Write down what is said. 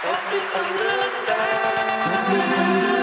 Help me understand.